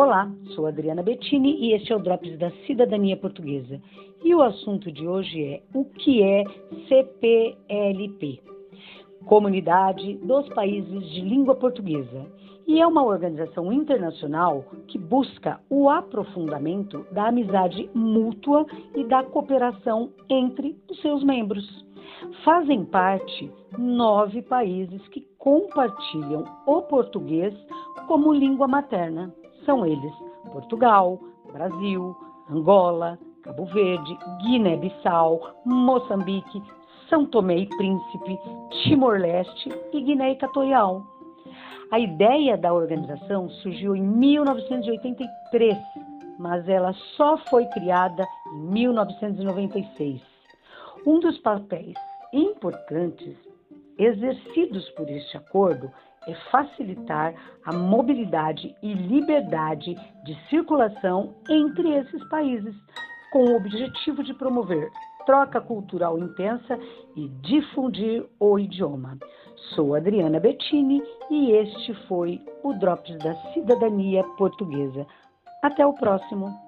Olá, sou Adriana Bettini e este é o Drops da Cidadania Portuguesa. E o assunto de hoje é o que é CPLP Comunidade dos Países de Língua Portuguesa. E é uma organização internacional que busca o aprofundamento da amizade mútua e da cooperação entre os seus membros. Fazem parte nove países que compartilham o português como língua materna. São eles Portugal, Brasil, Angola, Cabo Verde, Guiné-Bissau, Moçambique, São Tomé e Príncipe, Timor-Leste e Guiné Equatorial. A ideia da organização surgiu em 1983, mas ela só foi criada em 1996. Um dos papéis importantes exercidos por este acordo é facilitar a mobilidade e liberdade de circulação entre esses países, com o objetivo de promover troca cultural intensa e difundir o idioma. Sou Adriana Bettini e este foi o Drops da Cidadania Portuguesa. Até o próximo!